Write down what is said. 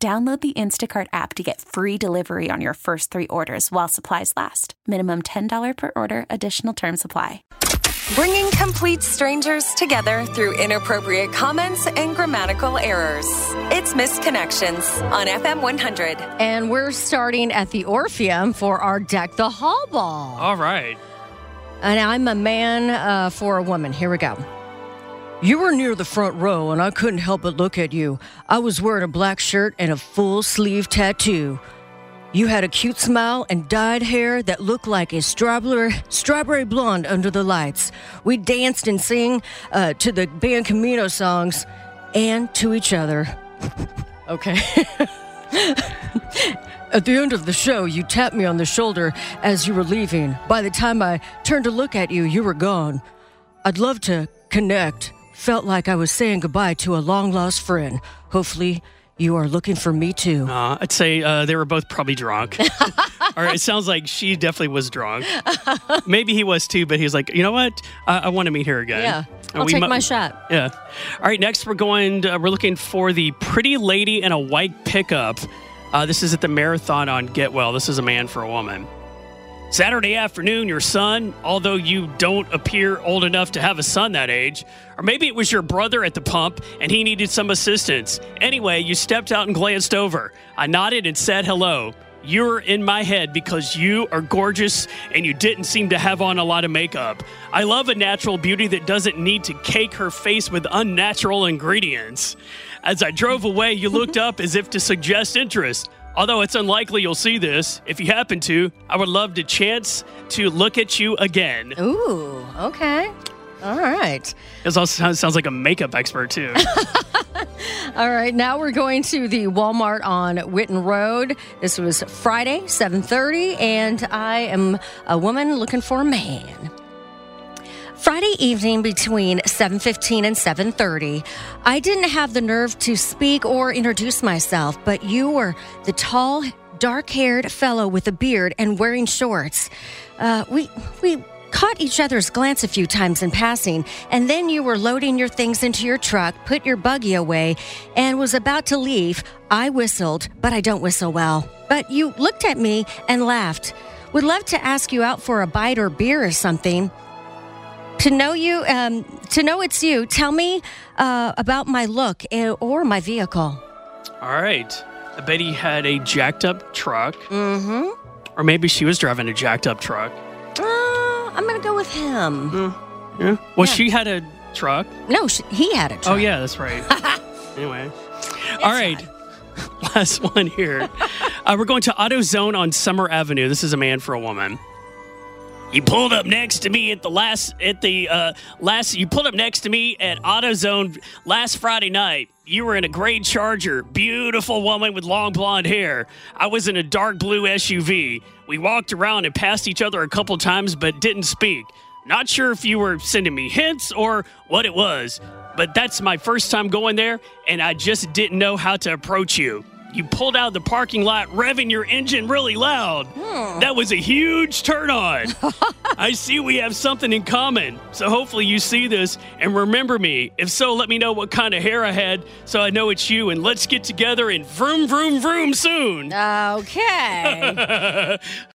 Download the Instacart app to get free delivery on your first three orders while supplies last. Minimum $10 per order, additional term supply. Bringing complete strangers together through inappropriate comments and grammatical errors. It's Missed Connections on FM 100. And we're starting at the Orpheum for our Deck the Hall Ball. All right. And I'm a man uh, for a woman. Here we go. You were near the front row, and I couldn't help but look at you. I was wearing a black shirt and a full sleeve tattoo. You had a cute smile and dyed hair that looked like a strawberry, strawberry blonde under the lights. We danced and sang uh, to the band Camino songs and to each other. okay. At the end of the show, you tapped me on the shoulder as you were leaving. By the time I turned to look at you, you were gone. I'd love to connect. Felt like I was saying goodbye to a long lost friend. Hopefully, you are looking for me too. Uh, I'd say uh, they were both probably drunk. or it sounds like she definitely was drunk. Maybe he was too, but he was like, you know what? I, I want to meet her again. Yeah, I'll take mu- my shot. Yeah. All right. Next, we're going. To, we're looking for the pretty lady in a white pickup. Uh, this is at the marathon on Getwell. This is a man for a woman. Saturday afternoon, your son, although you don't appear old enough to have a son that age, or maybe it was your brother at the pump and he needed some assistance. Anyway, you stepped out and glanced over. I nodded and said hello. You're in my head because you are gorgeous and you didn't seem to have on a lot of makeup. I love a natural beauty that doesn't need to cake her face with unnatural ingredients. As I drove away, you looked up as if to suggest interest. Although it's unlikely you'll see this, if you happen to, I would love the chance to look at you again. Ooh, okay. All right. This also sounds, sounds like a makeup expert, too. All right, now we're going to the Walmart on Whitten Road. This was Friday, 7:30, and I am a woman looking for a man. Friday evening between 7:15 and 7:30, I didn't have the nerve to speak or introduce myself, but you were the tall, dark-haired fellow with a beard and wearing shorts. Uh, we we caught each other's glance a few times in passing, and then you were loading your things into your truck, put your buggy away, and was about to leave. I whistled, but I don't whistle well. But you looked at me and laughed. Would love to ask you out for a bite or beer or something. To know you, um, to know it's you, tell me uh, about my look eh, or my vehicle. All right. I bet he had a jacked up truck, Mm-hmm. or maybe she was driving a jacked up truck. Uh, I'm gonna go with him. Yeah. Well, Yeah. she had a truck. No, sh- he had a truck. Oh, yeah, that's right. anyway. All right. Last one here. uh, we're going to AutoZone on Summer Avenue. This is a man for a woman. You pulled up next to me at the last at the uh, last. You pulled up next to me at AutoZone last Friday night. You were in a gray Charger, beautiful woman with long blonde hair. I was in a dark blue SUV. We walked around and passed each other a couple times, but didn't speak. Not sure if you were sending me hints or what it was, but that's my first time going there, and I just didn't know how to approach you. You pulled out of the parking lot, revving your engine really loud. Hmm. That was a huge turn on. I see we have something in common. So hopefully you see this and remember me. If so, let me know what kind of hair I had so I know it's you. And let's get together and vroom, vroom, vroom soon. Okay.